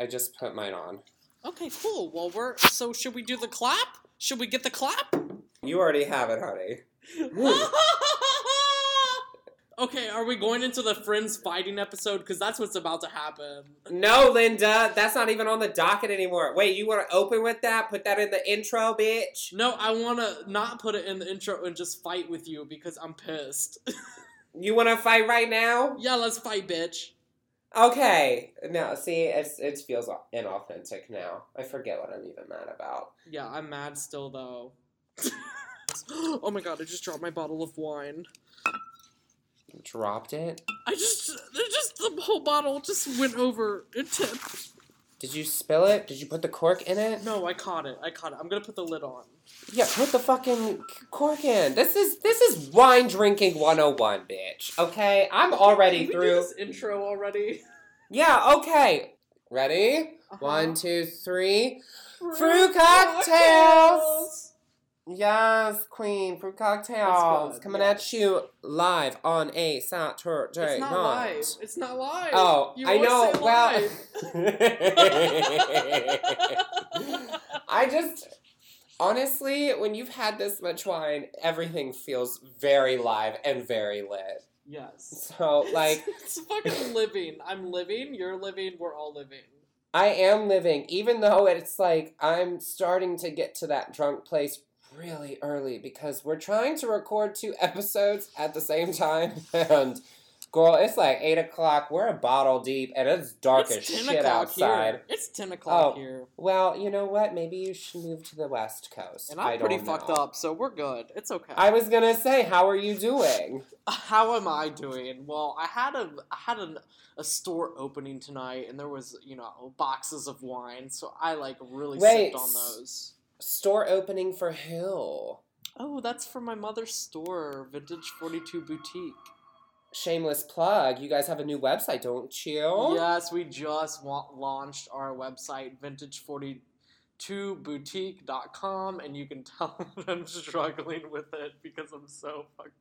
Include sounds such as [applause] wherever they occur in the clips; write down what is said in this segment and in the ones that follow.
I just put mine on. Okay, cool. Well, we're so should we do the clap? Should we get the clap? You already have it, honey. [laughs] okay, are we going into the friends fighting episode? Because that's what's about to happen. No, Linda, that's not even on the docket anymore. Wait, you want to open with that? Put that in the intro, bitch. No, I want to not put it in the intro and just fight with you because I'm pissed. [laughs] You want to fight right now? yeah, let's fight, bitch. Okay. No, see, it's it feels inauthentic now. I forget what I'm even mad about. Yeah, I'm mad still though. [laughs] oh my god, I just dropped my bottle of wine. You dropped it? I just just the whole bottle just went over. It tipped. Did you spill it? Did you put the cork in it? No, I caught it. I caught it. I'm gonna put the lid on. Yeah, put the fucking cork in. This is this is wine drinking 101, bitch. Okay? I'm already Can we do through. this intro already. Yeah, okay. Ready? Uh-huh. One, two, three. Fruit cocktails! Yes, Queen, fruit cocktails. Coming at you live on a Saturday It's not night. live. It's not live. Oh, You I know. Well. [laughs] I just honestly, when you've had this much wine, everything feels very live and very lit. yes. So, [laughs] like, it's fucking living. I'm living. You're living. We're all living. I am living, even though it's like I'm starting to get to that drunk place really early because we're trying to record two [laughs] episodes at the same time. [laughs] And girl, it's like eight o'clock. We're a bottle deep, and it's dark it's as 10 shit outside. Here. It's ten o'clock Oh, here, Well, you know what? Maybe you should move to the West Coast. and I'm I pretty fucked know. up, so we're good. It's okay. I was gonna say, how are you doing? [laughs] How am I doing? Well, I had a I had a, a store opening tonight, and there was you know boxes of wine, so I like really Wait. sipped on those. Store opening for who? Oh, that's for my mother's store, Vintage Forty Two Boutique. Shameless plug. You guys have a new website, don't you? Yes, we just wa- launched our website, vintage42boutique.com, and you can tell [laughs] that I'm struggling with it because I'm so fucking.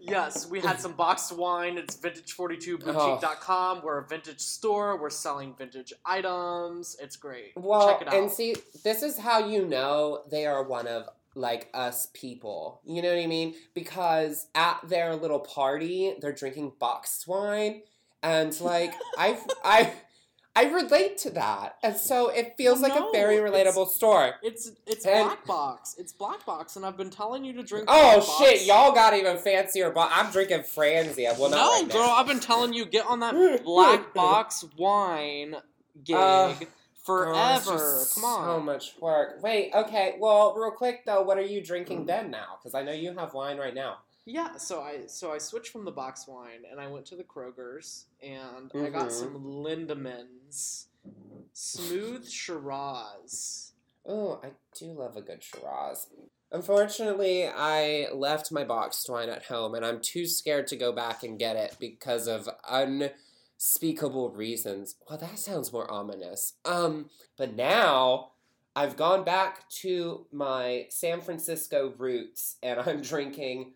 Yes, we had some boxed wine. It's vintage42boutique.com. We're a vintage store. We're selling vintage items. It's great. Well, Check it out. and see, this is how you know they are one of like us people. You know what I mean? Because at their little party, they're drinking boxed wine, and like I, I, I relate to that, and so it feels like a very it's- relatable store. it's it's and- black box. It's black box, and I've been telling you to drink. Oh Black Box. shit, y'all got even fancier. But I'm drinking Franzia. Well, no, right now. girl, I've been telling you get on that [laughs] black box wine gig Uh, forever. Girl, Come on. So much work. Wait, okay. Well, real quick though, what are you drinking then now? Because I know you have wine right now. Yeah, so I so I switched from the box wine and I went to the Kroger's and I got Mhm. some Lindemans smooth Shiraz. Oh, I do love a good Shiraz. Unfortunately, I left my boxed wine at home, and I'm too scared to go back and get it because of unspeakable reasons. Well, that sounds more ominous. Um, but now I've gone back to my San Francisco roots, and I'm drinking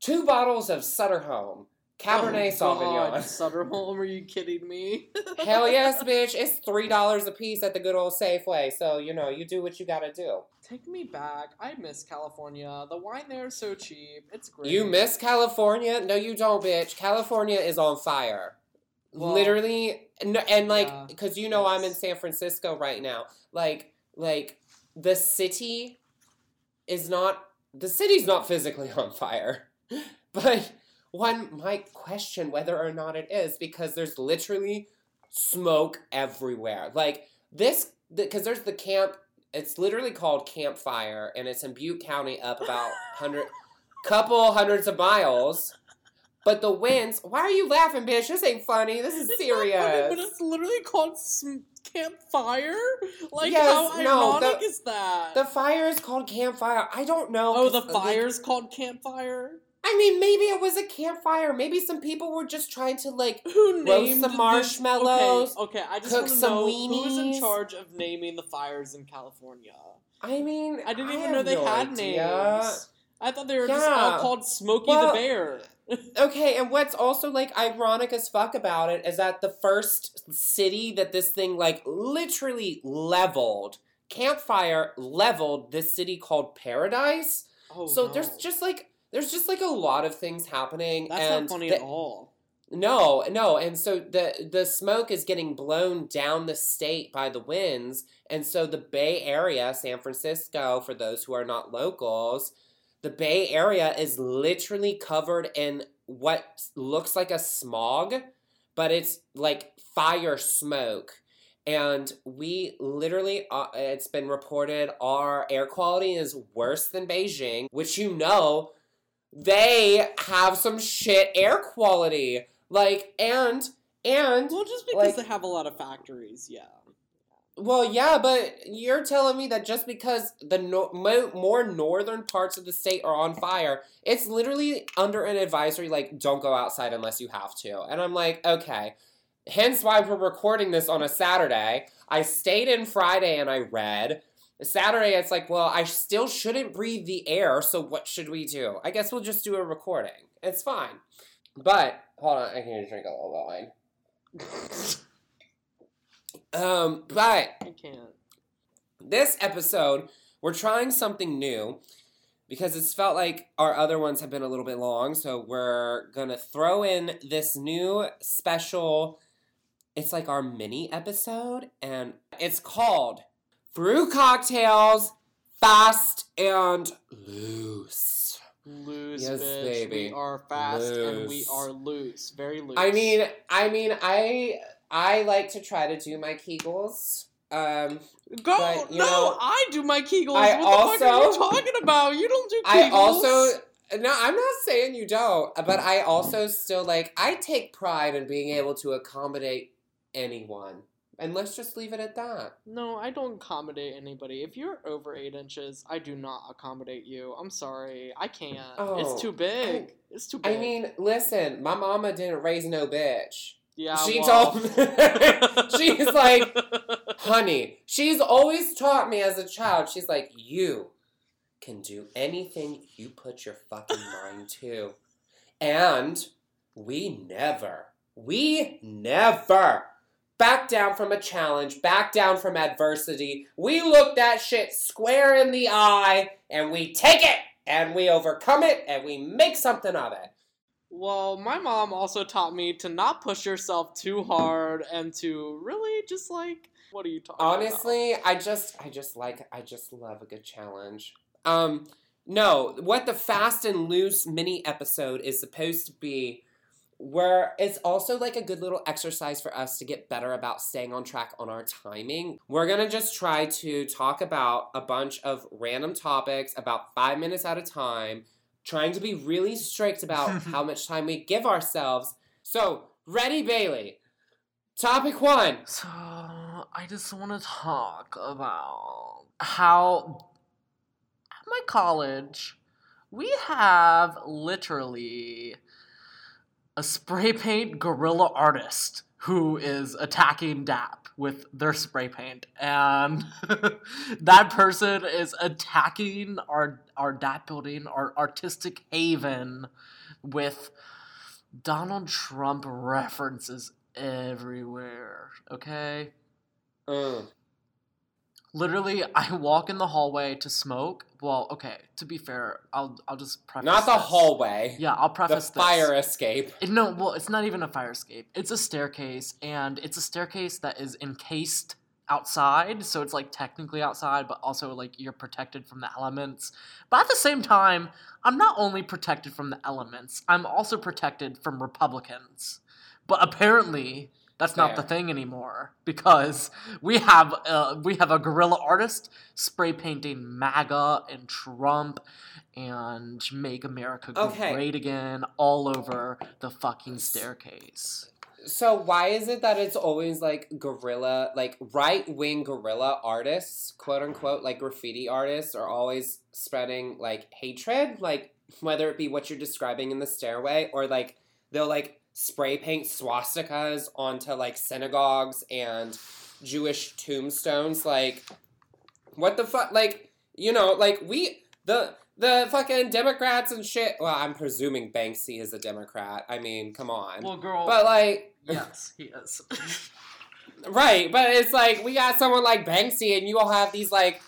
two bottles of Sutter Home Cabernet oh, Sauvignon. God, Sutter Home, are you kidding me? [laughs] Hell yes, bitch! It's three dollars a piece at the good old Safeway. So you know, you do what you gotta do. Take me back. I miss California. The wine there is so cheap. It's great. You miss California? No, you don't, bitch. California is on fire. Well, Literally, no, and like, yeah, because you know I'm in. San Francisco right now. Like, like the city is not. The city's not physically [laughs] on fire, [laughs] but one might question whether or not it is because there's literally smoke everywhere. Like this, because there's the camp. It's literally called Campfire, and it's in Butte County, up about [laughs] hundred, couple hundreds of miles. But the winds. Why are you laughing, bitch? This ain't funny. This is It's serious. Funny, but it's literally called sm- campfire. Like Yes, how no, ironic the- is that? the fire is called Campfire. I don't know. oh, the 'cause, like, fire's called campfire. I mean, maybe it was a campfire. Maybe some people were just trying to like [laughs] Who Roast named some this- marshmallows, Okay, okay, I just cook want to some know who's in charge of naming the fires in California. I mean, I didn't even have know they no had idea. names. I thought they were just all called Smokey Well, the Bear. [laughs] Okay, and what's also like ironic as fuck about it is that the first city that this thing like literally leveled, campfire leveled this city called Paradise. Oh, so no. there's just like there's just like a lot of things happening. That's and not funny the- at all. No, no, and so the the smoke is getting blown down the state by the winds, and so the Bay Area, San Francisco, for those who are not locals, the Bay Area is literally covered in what looks like a smog, but it's like fire smoke. And we literally, uh, it's been reported our air quality is worse than Beijing, which you know, they have some shit air quality. Like, and, and, Well, just because Like- they have a lot of factories, yeah. well, yeah, but you're telling me that just because the no- mo- more northern parts of the state are on fire, it's literally under an advisory like don't go outside unless you have to. And I'm like, okay. Hence why we're recording this on a Saturday. I stayed in Friday and I read. Saturday, it's like, well, I still shouldn't breathe the air, so what should we do? I guess we'll just do a recording. It's fine. But, hold on, I can drink a little wine. [laughs] Um, but I can't. this episode, we're trying something new because it's felt like our other ones have been a little bit long. So we're gonna throw in this new special. It's like our mini episode, and it's called Fruit Cocktails Fast and Loose. Loose, Yes, bitch. baby. We are fast and we are loose. Very loose. I mean, I mean, I I like to try to do my Kegels. Um, Go! But, you no, know, I do my Kegels. I what the fuck are you talking about? You don't do Kegels. I also no, I'm not saying you don't, but I also still like I take pride in being able to accommodate anyone. And let's just leave it at that. No, I don't accommodate anybody. If you're over eight inches, I do not accommodate you. I'm sorry. I can't. Oh, it's too big. it's too big. I mean, listen, my mama didn't raise no bitch. yeah, she well. told me, [laughs] she's like, honey, [laughs] she's always taught me as a child, she's like, you can do anything you put your fucking [laughs] mind to. And we never, we never back down from a challenge, back down from adversity. We look that shit square in the eye and we take it and we overcome it and we make something of it. Well, my mom also taught me to not push yourself too hard and to really just like, what are you talking about? Honestly, I just I just like I just love a good challenge. Um no, what the fast and loose mini episode is supposed to be where it's also like a good little exercise for us to get better about staying on track on our timing. We're to just try to talk about a bunch of random topics about 5 minutes at a time, trying to be really strict about [laughs] how much time we give ourselves. So, ready Bailey. Topic 1. So, I just want to talk about how at my college we have literally a spray paint guerrilla artist who is attacking DAP with their spray paint, and [laughs] that person is attacking our our DAP building, our artistic haven, with Donald Trump references everywhere. Okay. Mm. Literally, [laughs] I walk in the hallway to smoke. Well, okay. To be fair, I'll I'll just preface. Not the this. hallway. Yeah, I'll The preface this. fire escape. It- no, well, it's not even a fire escape. It's a staircase, and it's a staircase that is encased outside, so it's like technically outside, but also like you're protected from the elements. But at the same time, I'm not only protected from the elements, I'm also protected from Republicans. But apparently, that's not the thing anymore because we have uh, we have a guerrilla artist spray painting MAGA and Trump and make America Okay. great again all over the fucking staircase. So why is it that it's always like guerrilla, like right wing guerrilla artists, quote unquote, like graffiti artists, are always spreading like hatred, like whether it be what you're describing in the stairway or like they'll like spray paint swastikas onto like synagogues and Jewish tombstones, like what the fuck, like you know, like we the the fucking Democrats and shit. Well, I'm presuming Banksy is a Democrat. I mean, come on. Well, girl. but like, yes, he is. [laughs] right? But it's like we got someone like Banksy, and you all have these like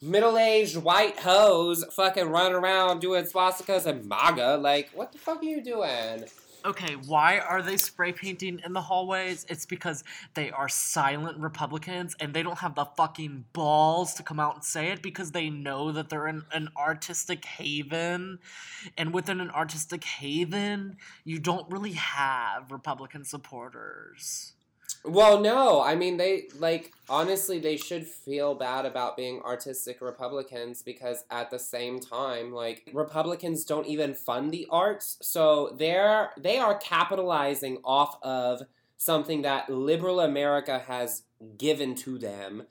middle-aged white hoes fucking running around doing swastikas and MAGA. Like, what the fuck are you doing? Okay, why are they spray painting in the hallways? It's because they are silent Republicans and they don't have the fucking balls to come out and say it because they know that they're in an artistic haven. And within an artistic haven, you don't really have Republican supporters. Well, no. I mean, they like honestly, they should feel bad about being artistic Republicans because at the same time, like Republicans don't even fund the arts, so they're they are capitalizing off of something that liberal America has given to them.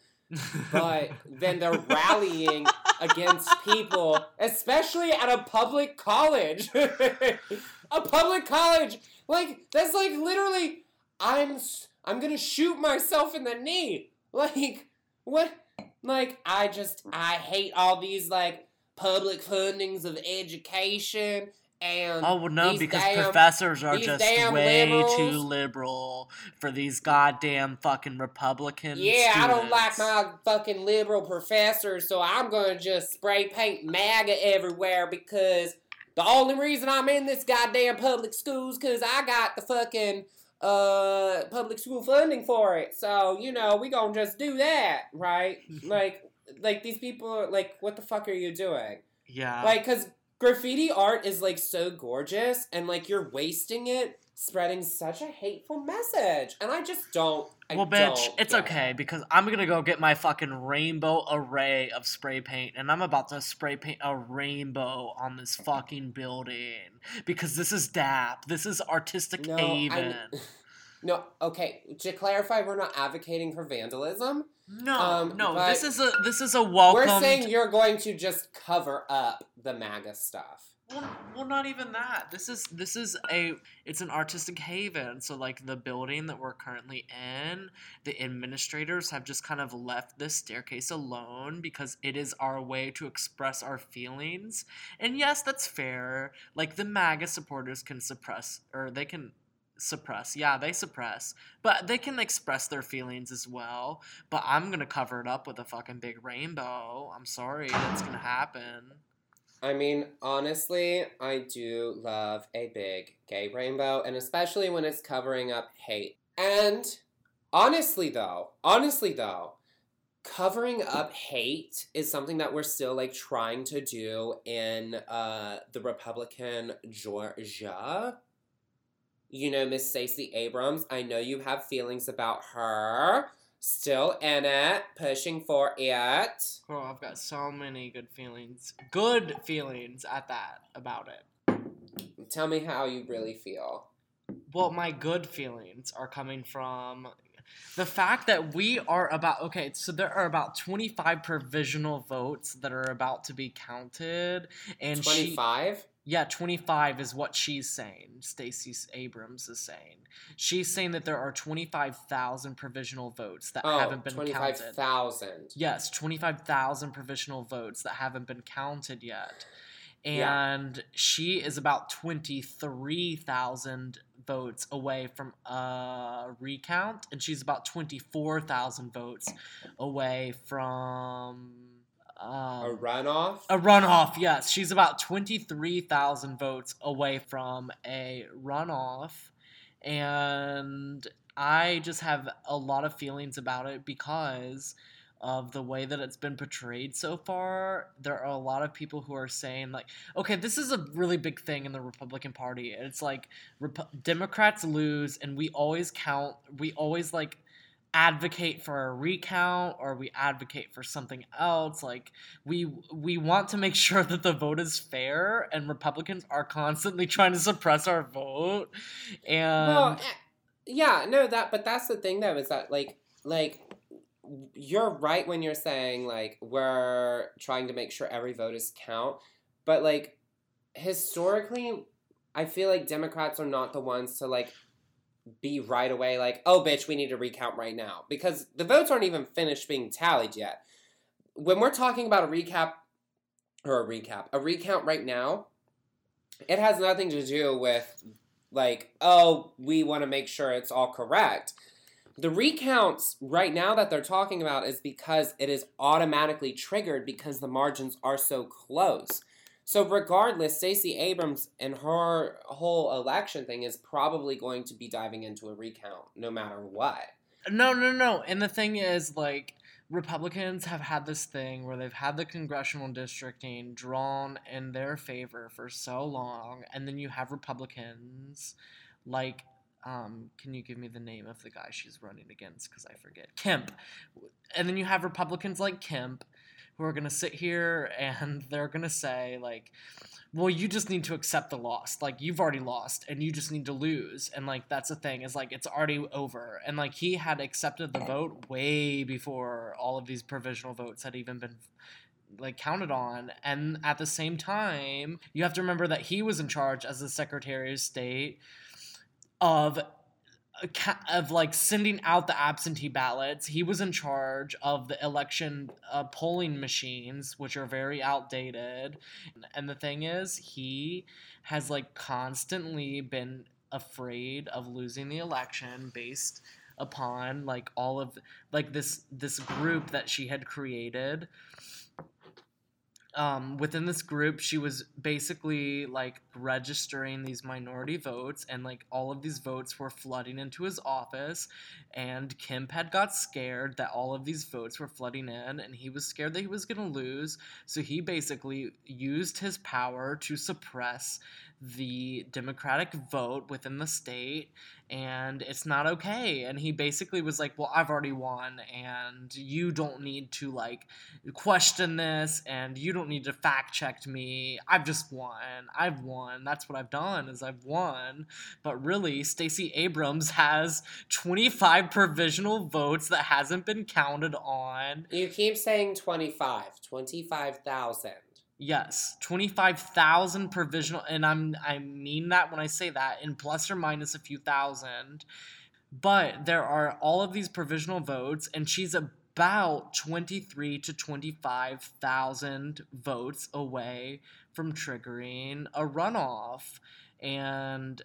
But [laughs] then they're rallying against people, especially at a public college. [laughs] a public college, like that's like literally, I'm I'm gonna shoot myself in the knee. [laughs] Like, what? Like, I just, I hate all these, like, public fundings of education and. Oh well, no, because damn- professors are just way liberals. too liberal for these goddamn fucking Republicans. Yeah, I don't like my fucking liberal professors, so I'm gonna just spray paint MAGA everywhere because the only reason I'm in this goddamn public schools because I got the fucking uh public school funding for it. So you know we gonna just do that, right? [laughs] like, like these people, are like, what the fuck are you doing? Yeah. Like, cause graffiti art is like so gorgeous, and like you're wasting it, spreading such a hateful message, and I just don't. I well, bitch, don't it's get it. okay because I'm gonna go get my fucking rainbow array of spray paint and I'm about to spray paint a rainbow on this fucking building because this is DAP. This is artistic No, haven. I, [laughs] no, okay. To clarify, we're not advocating for vandalism. no, um, no, this is a this is a welcome. We're saying you're going to just cover up the MAGA stuff. Well, well, not even that. This is this is a it's an artistic haven. So like the building that we're currently in, the administrators have just kind of left this staircase alone because it is our way to express our feelings. And yes, that's fair. Like the MAGA supporters can suppress or they can suppress. Yeah, they suppress. But they can express their feelings as well. But I'm to cover it up with a fucking big rainbow. I'm sorry, that's to happen. I mean, honestly, I do love a big gay rainbow, and especially when it's covering up hate. And honestly, though, honestly, though, covering up hate is something that we're still like trying to do in uh, the Republican Georgia. You know, Miss Stacey Abrams. I know you have feelings about her. Still in it, pushing for it. Girl, I've got so many good feelings. Good feelings at that about it. Tell me how you really feel. Well, my good feelings are coming from the fact that we are about okay, so there are about 25 provisional votes that are about to be counted and she 25? Yeah, 25 is what she's saying. Stacey Abrams is saying. She's saying that there are 25,000 provisional votes that Oh, haven't been counted. 25,000. Yes, 25,000 provisional votes that haven't been counted yet. Yeah. And she is about 23,000 votes away from a recount, and she's about 24,000 votes away from. Um, A runoff? a runoff, yes. She's about 23,000 votes away from a runoff. And I just have a lot of feelings about it because of the way that it's been portrayed so far. There are a lot of people who are saying, like, okay, this is a really big thing in the Republican Party. It's like Rep- Democrats lose, and we always count, we always like advocate for a recount or we advocate for something else like we we want to make [laughs] sure that the vote is fair and republicans are constantly trying to suppress our vote. And well, eh, yeah, no, that, but that's the thing though, is that, like, like, you're right when you're saying, like, we're trying to make sure every vote is count, but, like, historically, I feel like Democrats are not the ones to, like, be right away like, oh, bitch, we need to recount right now. Because the votes aren't even finished being tallied yet. When we're talking about a recap, or a recap. A recount right now, it has nothing to do with like, oh, we want to make sure it's all correct. The recounts right now that they're talking about is because it is automatically triggered because the margins are so close. So regardless, Stacey Abrams and her whole election thing is probably going to be diving into a recount no matter what. No, no, no. And the thing is, like, Republicans have had this thing where they've had the congressional districting drawn in their favor for so long, and then you have Republicans like um, can you give me the name of the guy she's running against? Because I forget. Kemp. And then you have Republicans like Kemp who are going to sit here and they're going to say, like, well, you just need to accept the loss. Like, you've already lost and you just need to lose. And, like, that's the thing is, like, it's already over. And, like, he had accepted the vote way before all of these provisional votes had even been like counted on and at the same time you have to remember that he was in charge as the secretary of state of of like sending out the absentee ballots. He was in charge of the election uh, polling machines, which are very outdated. And the thing is, he has like constantly been afraid of losing the election based upon like all of like this this group that she had created um, within this group, she was basically like registering these minority votes, and like all of these votes were flooding into his office. And Kemp had got scared that all of these votes were flooding in, and he was scared that he was going to lose. So he basically used his power to suppress the Democratic vote within the state, and it's not okay. And he basically was like, Well, I've already won, and you don't need to like question this, and you don't need to fact check me. I've just won. I've won. That's what I've done, is I've won. But really, Stacey Abrams [laughs] has 25 provisional votes that hasn't been counted on. You keep saying 25, 25,000. Yes, twenty five thousand provisional, and I'm I mean that when I say that, in plus or minus a few thousand. But there are all of these provisional votes, and she's about twenty three to twenty five thousand votes away from triggering a runoff, and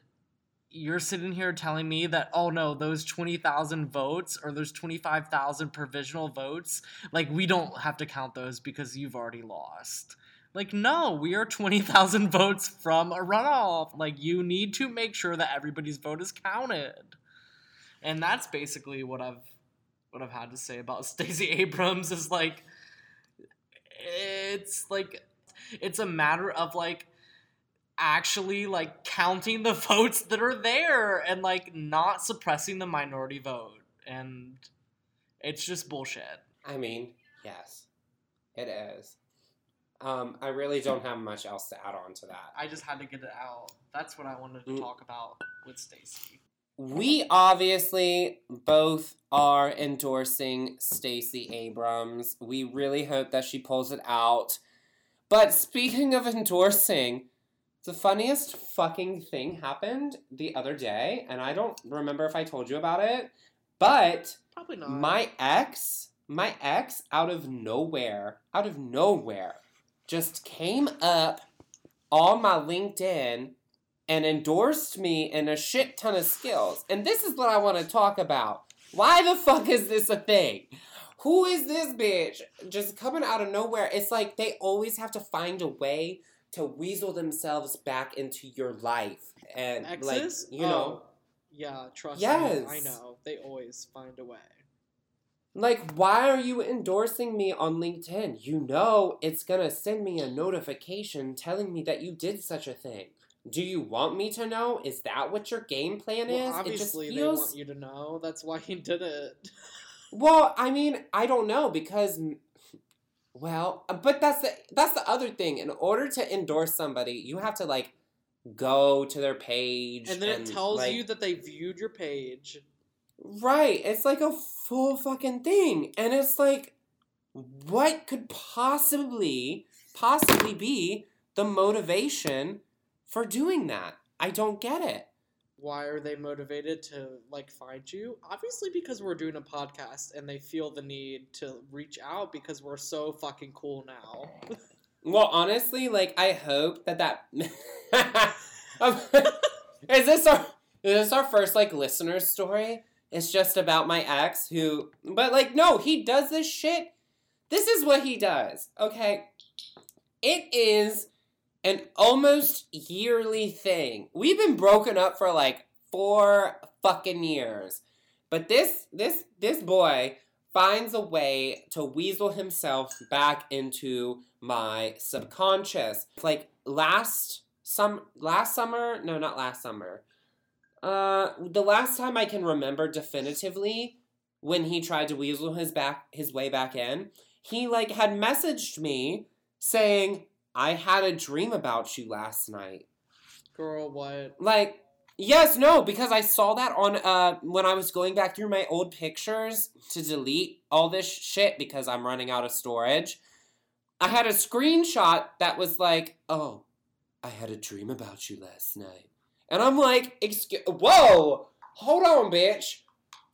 you're sitting here telling me that oh no those 20,000 votes or those 25,000 provisional votes like we don't have to count those because you've already lost like, no, we are 20,000 [laughs] votes from a runoff. Like, you need to make sure that everybody's vote is counted. And that's basically what I've what I've had to say about [laughs] Stacey Abrams is like it's like it's a matter of like actually like counting the [laughs] votes that are there and like not suppressing the minority vote and it's just bullshit. I mean, yes. It is. Um, I really don't have much else to add on to that. I just had to get it out. That's what I wanted to mm. talk about with Stacey. We obviously both are endorsing Stacey Abrams. We really hope that she pulls it out. But speaking of endorsing, the funniest fucking thing happened the other day, and I don't remember if I told you about it, but probably not. My ex, my ex out of nowhere, out of nowhere just came up on my LinkedIn and endorsed me in a shit ton of skills. And this is what I want to talk about. Why the fuck is this a thing? Who is this bitch just coming out of nowhere? It's like they always have to find a way to weasel themselves back into your life. And Exes? like, you know. Oh, yeah, trust yes. me. I know. They always find a way. Like, why are you endorsing me on LinkedIn? You know it's gonna send me a notification telling me that you did such a thing. Do you want me to know? Is that what your game plan well, is? Obviously, feels... they want you to know. That's why he did it. well, I mean, I don't know because, well, but that's the that's the other thing. In order to endorse somebody, you have to like go to their page, and then and, it tells like, you that they viewed your page. Right. It's like a full fucking thing. And it's like, what could possibly, possibly be the motivation for doing that? I don't get it. Why are they motivated to like find you? Obviously because we're doing a podcast and they feel the need to reach out because we're so fucking cool now. [laughs] Well, honestly, like I hope that that [laughs] is this our is this our first like listener story? It's just about my ex who, but like no, he does this shit. This is what he does. Okay, it is an almost yearly thing. We've been broken up for like four fucking years, but this this this boy finds a way to weasel himself back into my subconscious. Like last some last summer, no, not last summer. Uh, the last time I can remember definitively when he tried to weasel his back his way back in, he like had messaged me saying, "I had a dream about you last night." Girl, what? Like Yes, no, because I saw that on uh when I was going back through my old pictures to delete all this shit because I'm running out of storage. I had a screenshot that was like, "Oh, I had a dream about you last night." And I'm like, "Excuse Whoa! Hold on, bitch.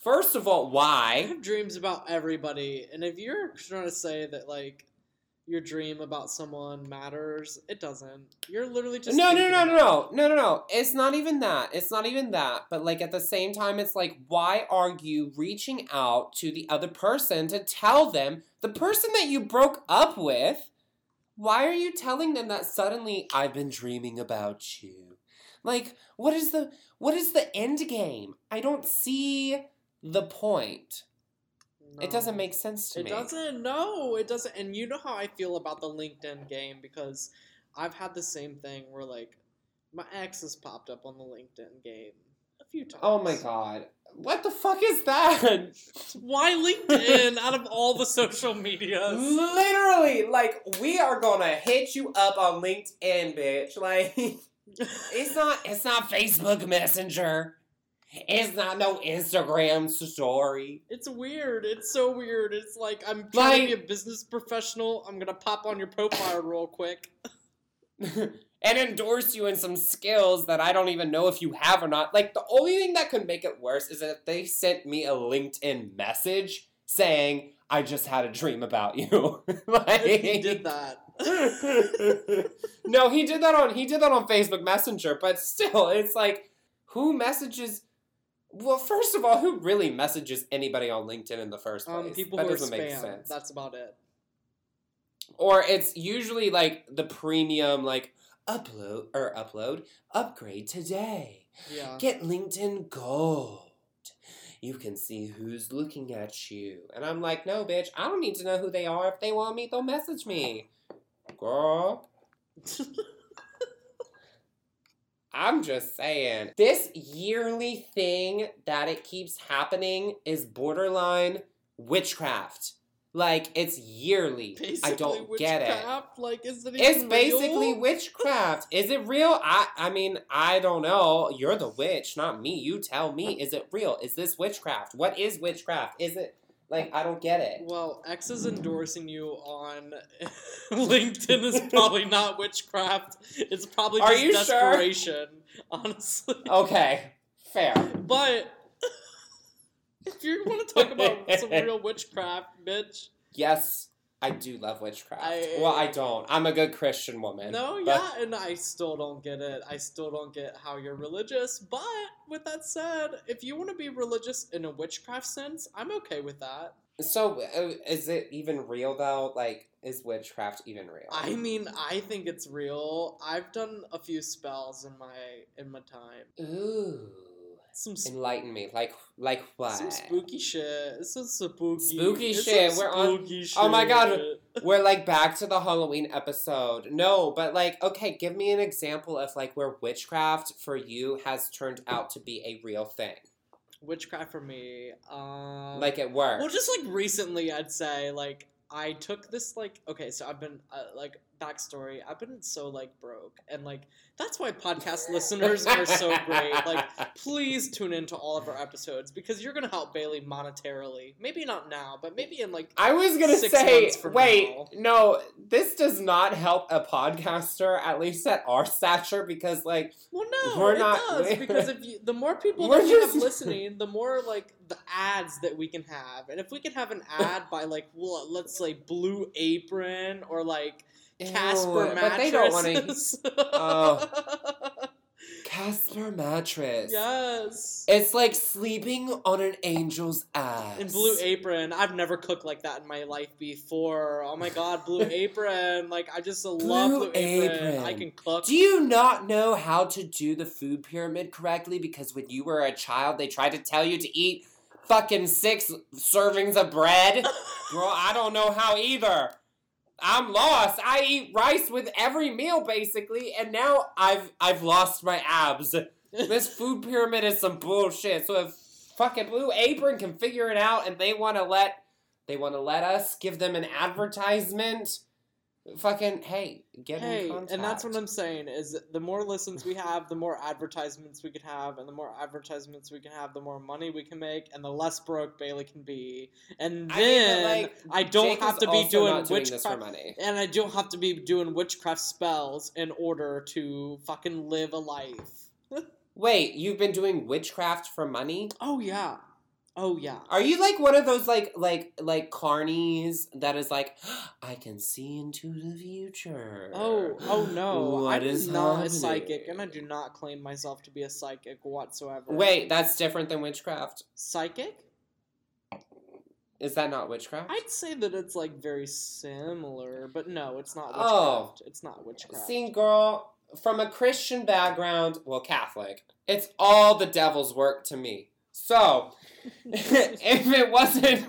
First of all, why? I have dreams about everybody, and if you're trying to say that like your dream about someone matters, it doesn't. You're literally just No, no, no, no, no, no, no, no. It's not even that. It's not even that. But like at the same time, it's like, why are you reaching out to the other person to tell them the person that you broke up with? Why are you telling them that suddenly I've been dreaming about you? Like, what is the what is the end game? I don't see the point. It doesn't make sense to It me. It doesn't. No, it doesn't. And you know how I feel about the LinkedIn game because I've had the same thing where like my ex has popped up on the LinkedIn game a few times. Oh my god. What the fuck is that? [laughs] Why LinkedIn out of all the social medias? Literally, like we are gonna hit you up on LinkedIn, bitch. Like [laughs] it's not it's not Facebook Messenger. It's not no Instagram story. It's weird. It's so weird. It's like I'm trying to be a business professional. I'm gonna pop on your profile real quick. [laughs] [laughs] and endorse you in some skills that I don't even know if you have or not. Like the only thing that could make it worse is if they sent me a LinkedIn message saying, I just had a dream about you. like [laughs] he did that. no, he did that on he did that on Facebook Messenger, but still, it's like who messages well, first of all, who really messages anybody on LinkedIn in the first place? Um, people that who doesn't make sense. That's about it. Or it's usually like the premium, like upload or upload, upgrade today. Yeah. Get LinkedIn Gold. You can see who's looking at you. And I'm like, no, bitch, I don't need to know who they are. If they want me, they'll message me. Girl. [laughs] I'm just saying. This yearly thing that it keeps happening is borderline witchcraft. Like, it's yearly. Basically, I don't get it. Like, is it It's basically real? witchcraft. Is it real? I I mean, I don't know. You're the witch, not me. You tell me. Is it real? Is this witchcraft? What is witchcraft? Is it like I don't get it. Well, X is endorsing you on [laughs] LinkedIn is probably [laughs] not witchcraft. It's probably Are just you sure? desperation, honestly. Okay, fair. But [laughs] if you want to talk about some real witchcraft, bitch. Yes, I do love witchcraft. I- well, I don't. I'm a good Christian woman. No, but- yeah, and I still don't get it. I still don't get how you're religious. But with that said, if you want to be religious in a witchcraft sense, I'm okay with that. So, uh, is it even real though? Like, is witchcraft even real? I mean, I think it's real. I've done a few spells in my in my time. Ooh, Some sp- enlighten me. Like, like what? some spooky shit. Some spooky Spooky it's shit. We're on- spooky Oh my God. [laughs] We're like back to the Halloween episode. No, but like, okay, give me an example of like where witchcraft for you has turned out to be a real thing. Witchcraft for me. Um, Like at work. Well, just like recently, I'd say like I took this like okay, so I've been uh, like backstory. I've been so like broke, and like that's why podcast listeners are so great. Like, please tune into all of our episodes because you're gonna help Bailey monetarily. Maybe not now, but maybe in like I was gonna say, wait, now. no, this does not help a podcaster, at least at our stature, because like, well, no, We're it not- does [laughs] because if you, the more people We're that we have [laughs] listening, the more like the ads that we can have, and if we can have an ad by like well, let's say Blue Apron or like Ew, Casper but they don't wanna- mattresses. Oh. [laughs] Casper mattress. yes. It's like sleeping on an angel's ass. In Blue Apron, I've never cooked like that in my life before. Oh my god, Blue [laughs] Apron! Like I just love Blue Apron. Apron. I can cook. Do you not know how to do the food pyramid correctly? Because when you were a child, they tried to tell you to eat fucking six servings of bread. [laughs] Girl, I don't know how either. I'm lost. I eat rice with every meal basically, and now I've I've lost my abs. This food pyramid is some bullshit. So if fucking Blue Apron can figure it out and they want to let they want to let us give them an advertisement, fucking hey, get in Hey, contact. and that's what I'm saying is the more listens we have, the more advertisements we can have, and the more advertisements we can have, the more money we can make, and the less broke Bailey can be. And I mean, then like, I don't Jake have to be doing doing witchcraft, money. and I don't have to be doing witchcraft spells in order to fucking live a life. [laughs] Wait, you've been doing witchcraft for money? Oh yeah, oh yeah. Are you like one of those like like like carnies that is like [gasps] I can see into the future? Oh, oh no! What I'm is not a happening? psychic, and I do not claim myself to be a psychic whatsoever. Wait, that's different than witchcraft. psychic? Is that not witchcraft? I'd say that it's like very similar, but no, it's not Oh. witchcraft. It's not witchcraft. See, girl, from a Christian background, well, Catholic, it's all the devil's work to me. So, [laughs] [laughs] if it wasn't,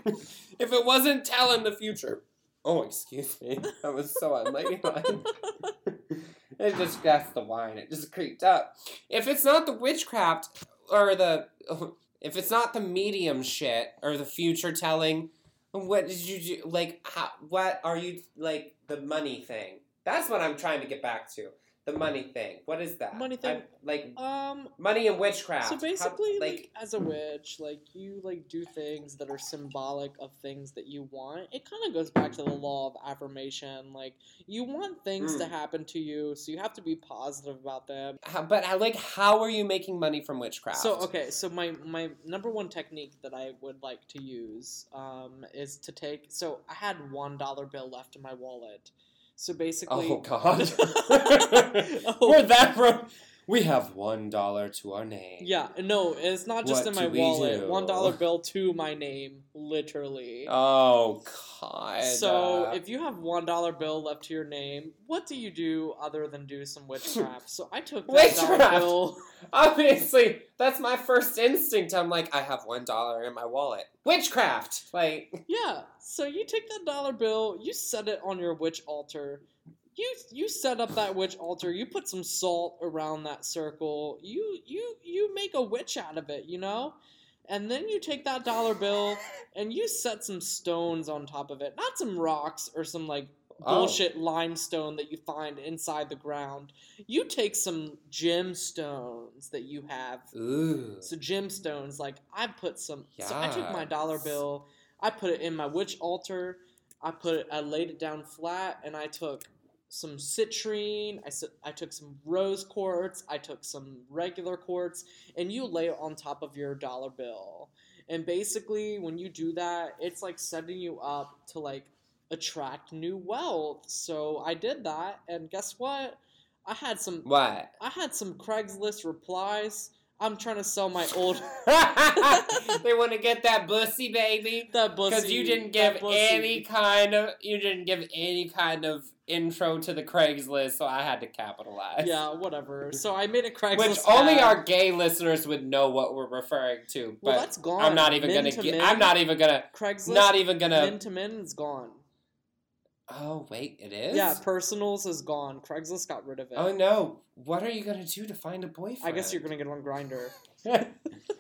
if it wasn't telling the future, oh, excuse me, that was so unladylike. [laughs] it just that's the wine. It just creeped up. If it's not the witchcraft or the, if it's not the medium shit or the future telling, what did you do? Like, how, what are you like the money thing? That's what I'm trying to get back to. The money thing. What is that? Money thing? I- like um. money and witchcraft. So How- basically, like, as a witch, like you like do things that are symbolic of things that you want. It kind of goes back to the law of affirmation. Like you want things to Mm. happen to you, so you have to be positive about them. how, but how, like, how are you making money from witchcraft? So okay, so my my number one technique that I would like to use um, is to take. So I had one dollar bill left in my wallet. So basically, Oh God. [laughs] [laughs] Oh. We're that broke. We have one dollar to our name. yeah, no, it's not just What in my wallet. One dollar bill to my name, literally. Oh God. So if you have one dollar bill left to your name, what do you do other than do some witchcraft? So I took that dollar Witchcraft! bill. [laughs] obviously that's my first instinct. I'm like, I have one dollar in my wallet. Witchcraft. Like, Yeah. So you take that dollar bill, you set it on your witch altar. You you set up that witch altar. You put some salt around that circle. You you you make a witch out of it, you know? And then you take that dollar bill [laughs] and you set some stones on top of it. Not some rocks or some like Oh. bullshit limestone that you find inside the ground. You take some gemstones that you have ooh. so gemstones, like I put some. So I took my dollar bill, I put it in my witch altar. I put it. I laid it down flat, and I took some citrine. I took some rose quartz. I took some regular quartz, and you lay it on top of your dollar bill. And basically, when you do that, it's like setting you up to like attract new wealth. So I did that, and guess what? I had some What? I had some Craigslist replies. I'm trying to sell my old [laughs] they want to get that bussy, baby. that bussy Because you didn't give any kind of you didn't give any kind of intro to the Craigslist, so I had to capitalize. Yeah, whatever. So I made a Craigslist. Which only ad. our gay listeners would know what we're referring to. But well, that's gone. I'm not even Min gonna. to Gi- I'm not even gonna. Craigslist. Not even gonna. min to min is gone. Oh wait, it is. Yeah, personals is gone. Craigslist got rid of it. Oh no! What are you gonna do to find a boyfriend? I guess you're gonna get on Grindr. [laughs]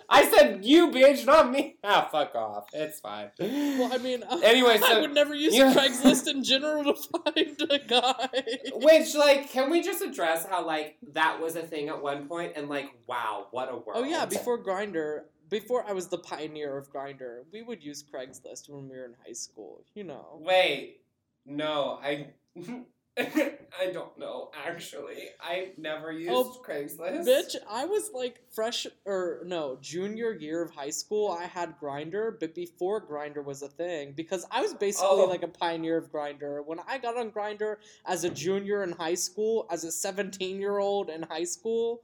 I said you, bitch, not me. [laughs] Ah, fuck off. It's fine. Well, I mean, [laughs] Anyway, I would never use. Craigslist in general to find a guy. Which, like, can we just address how, like, that was a thing at one point and, like, wow, what a world. Oh yeah, before Grindr, before I was the pioneer of Grindr, we would use Craigslist when we were in high school. You know. Wait, no, I. [laughs] I don't know, actually. I've never used Oh, Craigslist. Bitch, I was like fresh or no, junior year of high school. I had Grindr, but before Grindr was a thing, because I was basically Oh. like a pioneer of Grindr. When I got on Grindr as a junior in high school, as a 17 year old in high school,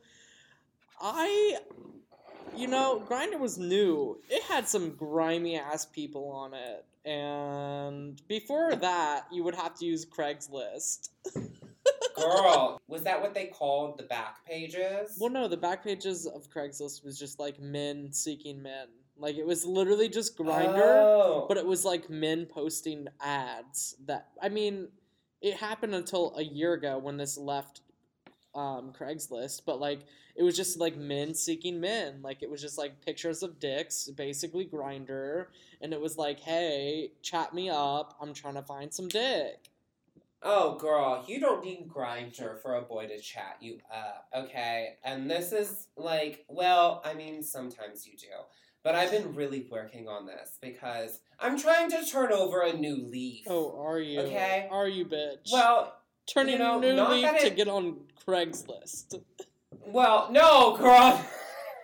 I, you know, Grindr was new. It had some grimy ass people on it. And before that, you would have to use Craigslist. [laughs] Girl, was that what they called the back pages? Well, no, the back pages of Craigslist was just like men seeking men. Like it was literally just Grindr, Oh. but it was like men posting ads. That I mean, it happened until a year ago when this left um, Craigslist. But like it was just like men seeking men. Like it was just like pictures of dicks, basically Grindr, and it was like, hey, chat me up. I'm trying to find some dick. Oh, girl, you don't need Grindr for a boy to chat you up, okay? And this is like, well, I mean, sometimes you do. But I've been really working on this because I'm trying to turn over a new leaf. Oh, are you? Okay. Are you, bitch? Well, turning you know, new leaf that to get on Craigslist. well, no, girl. [laughs]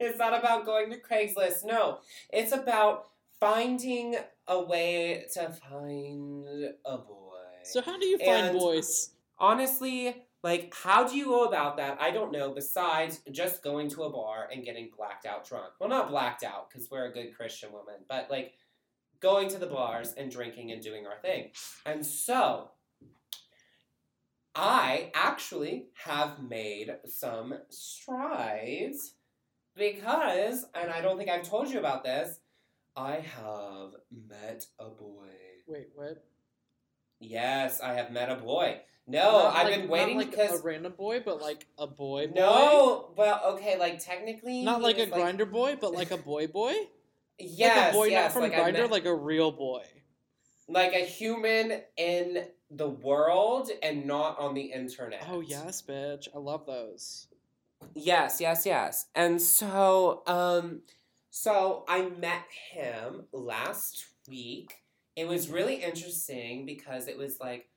it's not about going to Craigslist. No, it's about finding a way to find a boy. So how do you find And- boys? Honestly, like, how do you go about that? I don't know, besides just going to a bar and getting blacked out drunk. Well, not blacked out, because we're a good Christian woman, but like going to the bars and drinking and doing our thing. And so, I actually have made some strides because, and I don't think I've told you about this, I have met a boy. Wait, what? Yes, I have met a boy. No, Not I've like- been not waiting like because a random boy, but like a boy. boy? no. Well, okay, like technically, not like a was, Grindr boy, but like a [laughs] boy boy. Yes, like a boy yes, not from like Grindr, met- like a real boy. like a human in the world and not on the internet. Oh yes, bitch. I love those. Yes, yes, yes. And so, um, so I met him last week. It was really interesting because it was like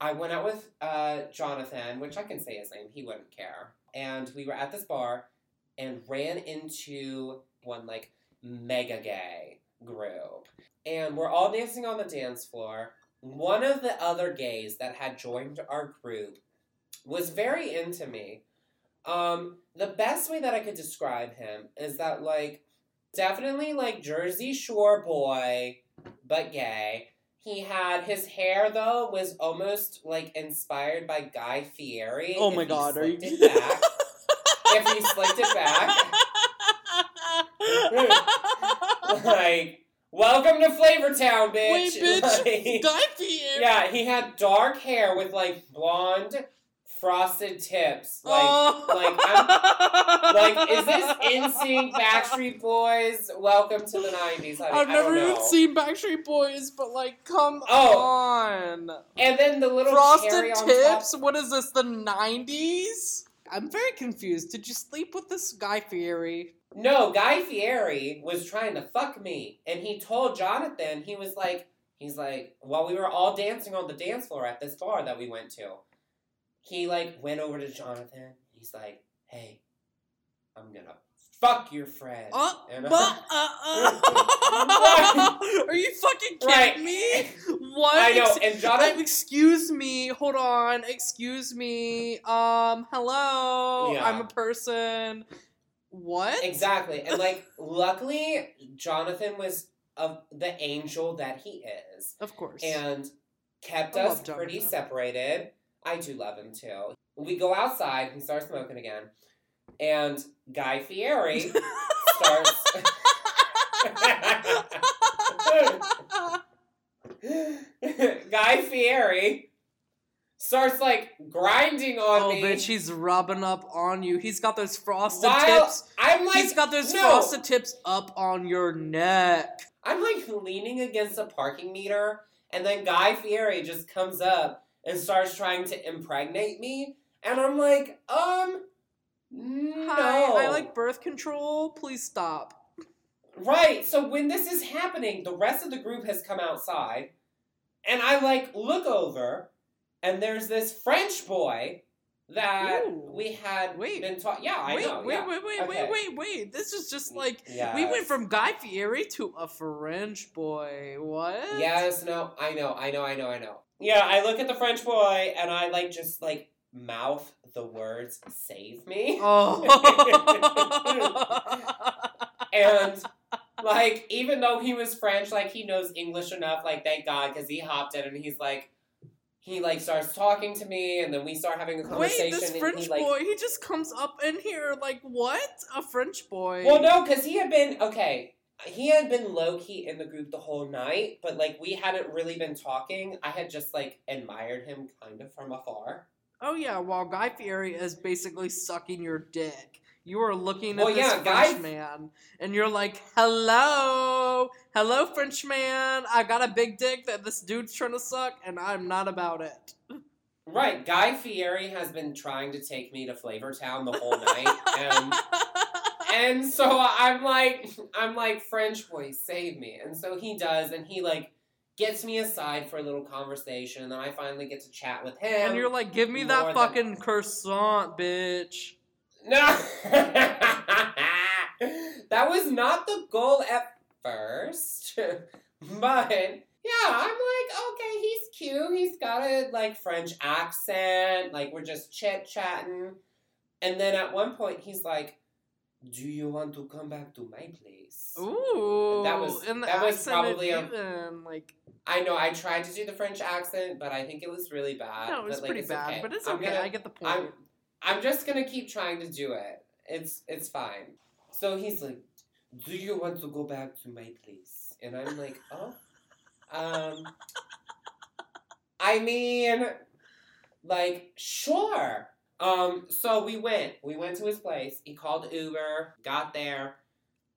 I went out with uh Jonathan, which I can say his name, he wouldn't care. And we were at this bar and ran into one like mega gay group. And we're all dancing on the dance floor. One of the other gays that had joined our group was very into me. Um, the best way that I could describe him is that like definitely like Jersey Shore boy, but gay. He had his hair though was almost like inspired by Guy Fieri. Oh my god, are you? it back. if he slicked it back, [laughs] [laughs] like welcome to Flavortown, bitch. Wait, bitch. [laughs] Like- yeah, he had dark hair with like blonde frosted tips. Like, Oh. like, [laughs] like, is this NSYNC, Backstreet Boys? Welcome to the '90s, honey. I've never even seen Backstreet Boys, but like, come Oh. on. And then the little Frosted cherry on Tips? top. What is this, the 90s? I'm very confused. Did you sleep with this Guy Fieri? No, Guy Fieri was trying to fuck me, and he told Jonathan he was like, he's like, while we were all dancing on the dance floor at this bar that we went to, he like went over to Jonathan. He's like, hey, I'm gonna fuck your friend. Uh, And- but, uh, uh. [laughs] Are you fucking kidding Right. me? [laughs] What? I know, and uh, Jonathan. excuse me. Hold on. Excuse me. Um. Hello. Yeah. I'm a person. What? Exactly. And like luckily Jonathan was of the angel that he is Of course. and kept I us pretty separated. I do love him too. We go outside, we start smoking again, and Guy Fieri starts [laughs] [laughs] Guy Fieri starts like grinding on oh, me. bitch, he's rubbing up on you. He's got those frosted while tips. I'm like He's got those no. frosted tips up on your neck. I'm like leaning against a parking meter, and then Guy Fieri just comes up and starts trying to impregnate me, and I'm like, um, no. Hi, I like birth control. Please stop. Right. So when this is happening, the rest of the group has come outside, and I like look over, and there's this French boy that Ooh. we had Wait. been taught. Yeah, I wait, know. wait, yeah. wait, wait, Okay. wait, wait, wait. This is just mm, like Yes. we went from Guy Fieri to a French boy. What? Yes, no, I know, I know, I know, I know. Yeah, I look at the French boy and I like just like mouth the words "save me," Oh. [laughs] [laughs] and like even though he was French, like he knows English enough. Like thank God, because he hopped in and he's like, he like starts talking to me, and then we start having a conversation. Wait, this and French he, like, boy, he just comes up in here like what? A French boy? Well, no, because he had been okay. He had been low key in the group the whole night, but like we hadn't really been talking. I had just like admired him kind of from afar. Oh yeah, while Guy Fieri is basically sucking your dick. You are looking Well, at this yeah, French man, and you're like, "Hello, hello, French man. I got a big dick that this dude's trying to suck, and I'm not about it." Right, Guy Fieri has been trying to take me to Flavor Town the whole night, and [laughs] and so I'm like, I'm like, French boy, save me. And so he does, and he like gets me aside for a little conversation, and then I finally get to chat with him. and you're like, "Give me that than- fucking croissant, bitch." No! [laughs] that was not the goal at first. [laughs] but yeah, I'm like, okay, he's cute. He's got a like French accent. Like we're just chit chatting. And then at one point he's like, Do you want to come back to my place? Ooh, That was- that was probably a- even like I know I tried to do the French accent, but I think it was really bad. no, it's but, like, pretty bad, okay. but it's okay. gonna- I get the point. I'm I'm just gonna keep trying to do it. It's it's fine. So he's like, "Do you want to go back to my place?" And I'm like, [laughs] "Oh, um, I mean, like, sure." Um, so we went. We went to his place. He called Uber. Got there.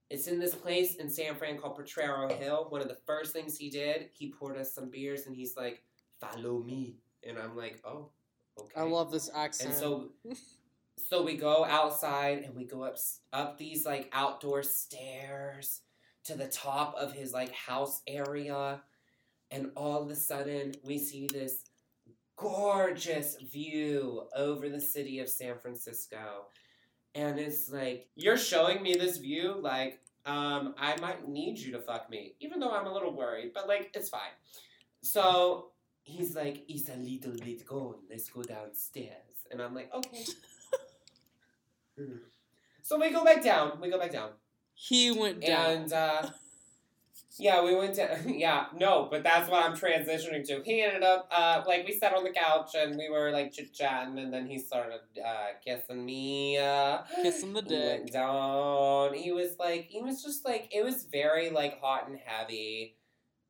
It's in this place in San Fran called Potrero Hill. One of the first things he did, he poured us some beers, and he's like, "Follow me." And I'm like, "Oh, okay." I love this accent. And so, so we go outside and we go up up these like outdoor stairs to the top of his like house area, and all of a sudden we see this gorgeous view over the city of San Francisco, and it's like you're showing me this view, like. Um, I might need you to fuck me, even though I'm a little worried, but like it's fine. So he's like, it's a little bit cold. Let's go downstairs. And I'm like, okay. [laughs] Mm. so we go back down. We go back down. he went down. And uh, [laughs] yeah, we went to [laughs] yeah, no, but that's what I'm transitioning to. He ended up uh, like we sat on the couch and we were like chit chatting, and then he started uh, kissing me. Uh, Kissing the we went dick. down. He was like, he was just like, it was very like hot and heavy,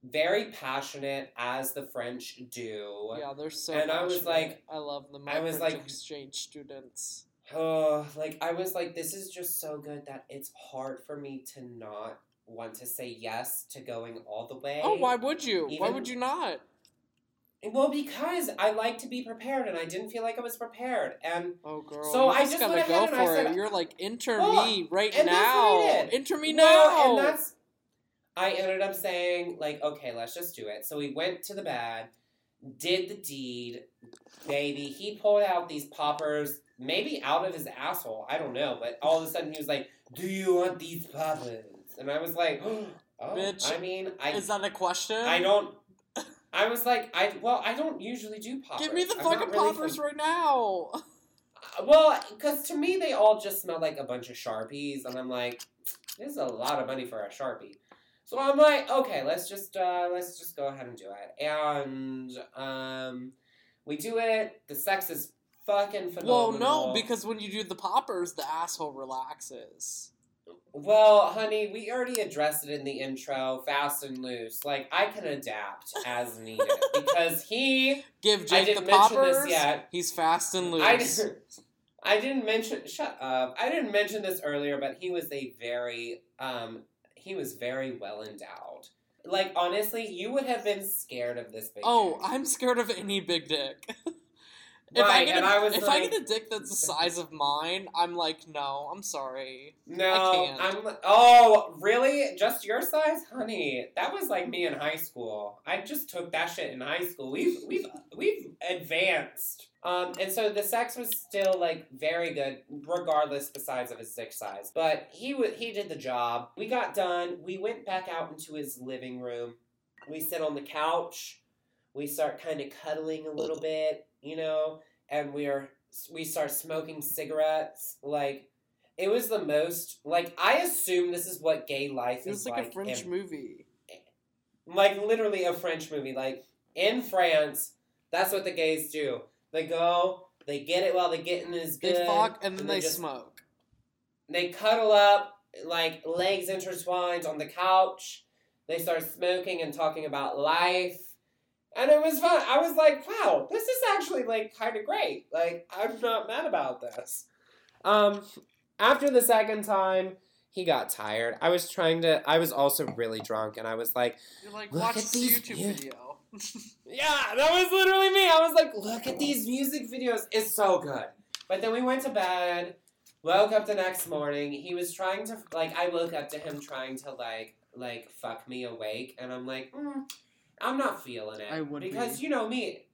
very passionate as the French do. Yeah, they're so. And I was like- I love them. I was like- exchange students. Oh, like I was like, this is just so good that it's hard for me to not want to say yes to going all the way. Oh, why would you? why would you not? Well, because I like to be prepared, and I didn't feel like I was prepared, and Oh, girl. So I just just gotta went go ahead and I for it. said- You're like, enter Well, me right now. what I did. Enter me Well, now. and that's. I ended up saying like, okay, let's just do it. So we went to the bed, did the deed, baby. He pulled out these poppers, maybe out of his asshole. I don't know, but all of a sudden he was like, "Do you want these poppers?" And I was like, [gasps] "Oh, Bitch, I mean, I, Is that a question? I don't." I was like, I well, I don't usually do poppers. Give me the I'm fucking really poppers from- right now. Uh, Well, because to me they all just smell like a bunch of sharpies, and I'm like, this is a lot of money for a sharpie. So I'm like, okay, let's just uh, let's just go ahead and do it, and um, we do it. The sex is fucking phenomenal. well, no, because when you do the poppers, the asshole relaxes. well, honey, we already addressed it in the intro, fast and loose. Like I can adapt as [laughs] needed because he. Give Jake the didn't mention this poppers. yet. He's fast and loose. I [laughs] didn't, I didn't mention. Shut up. I didn't mention this earlier, but he was a very um. He was very well endowed. Like honestly, you would have been scared of this big. Oh, dick. I'm scared of any big dick. [laughs] If I Right, get a, I was if like- I get a dick that's the size of mine, I'm like, no, I'm sorry. No. I'm. li- Oh, really? Just your size, honey? That was like me in high school. I just took that shit in high school. We've we've we've advanced. Um, and so the sex was still like very good, regardless the size of his dick size. But he w- he did the job. We got done. We went back out into his living room. We sit on the couch. We start kind of cuddling a little bit, you know, and we're we start smoking cigarettes. Like it was the most like I assume this is what gay life It is was like, a French in- movie. like literally a French movie. Like in France, that's what the gays do. They go, they get it while the getting is good. They fuck and then they, just- smoke. They cuddle up, like legs intertwined on the couch. They start smoking and talking about life. And it was fun. I was like, wow, this is actually like kind of great. Like, I'm not mad about this. Um, after the second time, he got tired. I was trying to, I was also really drunk, and I was like, You're like, Look watch at this these YouTube video. [laughs] yeah, that was literally me. I was like, look at these music videos. It's so good. But then we went to bed, woke up the next morning. He was trying to, like, I woke up to him trying to, like, like fuck me awake. And I'm like, mm, I'm not feeling it. I would Because, be. you know me,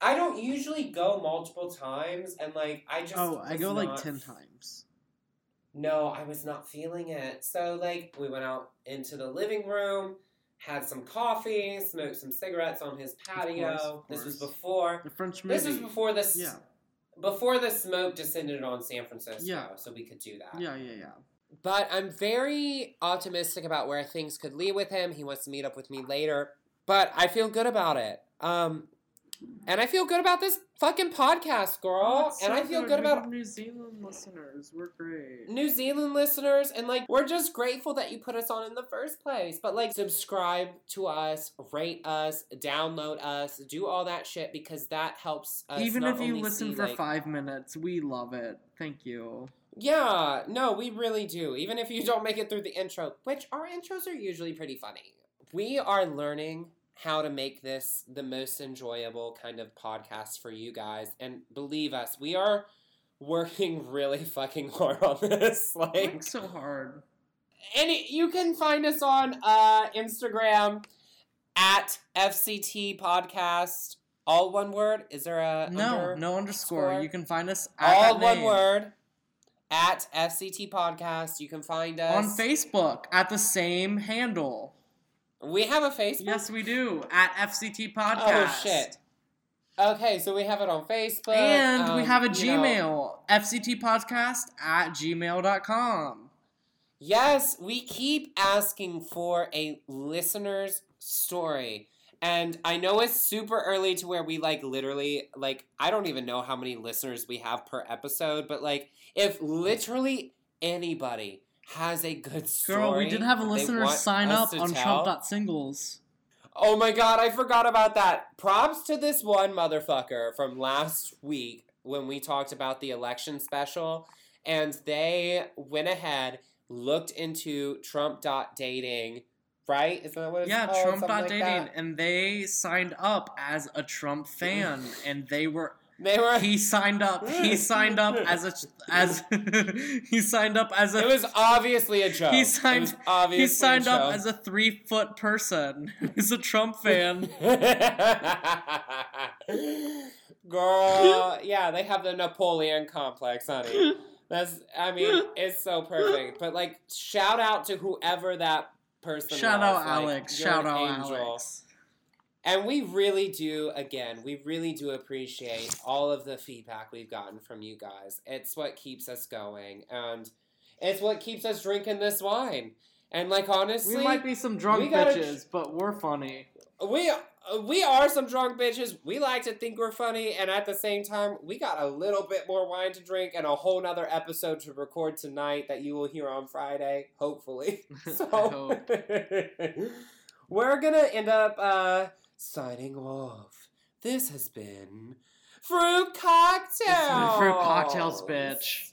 I don't usually go multiple times. And, like, I just. oh, I go like ten times. no, I was not feeling it. So, like, we went out into the living room, had some coffee, smoked some cigarettes on his patio. course, of this was before. The French movie. This was before this. Yeah, Before the smoke descended on San Francisco, Yeah. so we could do that. yeah, yeah, yeah. But I'm very optimistic about where things could lead with him. He wants to meet up with me later, but I feel good about it. Um, and I feel good about this fucking podcast, girl. and I feel good about New Zealand listeners. We're great. New Zealand listeners, and like we're just grateful that you put us on in the first place. But like, subscribe to us, rate us, download us, do all that shit because that helps us. Even if you listen see, for like- five minutes, we love it. Thank you. Yeah, no, we really do. Even if you don't make it through the intro, which our intros are usually pretty funny. We are learning how to make this the most enjoyable kind of podcast for you guys. And believe us, we are working [laughs] really fucking hard on this. [laughs] Like Work so hard. any you can find us on uh Instagram at FCT podcast. All one word. Is there a No, under- no underscore. score? You can find us at all one name. word at FCT podcast. You can find us on Facebook at the same handle. We have a Facebook. Yes, we do at FCT Podcast. Oh shit. Okay, so we have it on Facebook, And we um, have a you know- Gmail, FCT Podcast at gmail.com. Yes, we keep asking for a listener's story. And I know it's super early to where we like literally like I don't even know how many listeners we have per episode, but like if literally anybody has a good story. Girl, we did have a listener sign up on tell- Trump.singles. Oh my god, I forgot about that. Props to this one motherfucker from last week when we talked about the election special. And they went ahead, looked into Trump.dating, right? Isn't that what it's Yeah, called? Trump Something like dating, and they signed up as a Trump [clears throat] fan, and they were They were. he signed up. He mm. signed up as a as [laughs] he signed up as a. it was obviously a joke. He signed- obviously he signed up as a three foot person. [laughs] He's a Trump fan. [laughs] Girl, yeah, they have the Napoleon complex, honey. That's, I mean, it's so perfect. But like, shout out to whoever that person. Shout was. out Like, Alex. Shout an out angel. Alex. And we really do, again, we really do appreciate all of the feedback we've gotten from you guys. It's what keeps us going, and it's what keeps us drinking this wine. And like, honestly, We might be some drunk gotta- bitches, but we're funny. we uh, we are some drunk bitches. We like to think we're funny, and at the same time, we got a little bit more wine to drink and a whole nother episode to record tonight that you will hear on Friday, hopefully. [laughs] So hope. [laughs] we're gonna end up uh, signing off. This has been fruit cocktails. Fruit cocktails, bitch.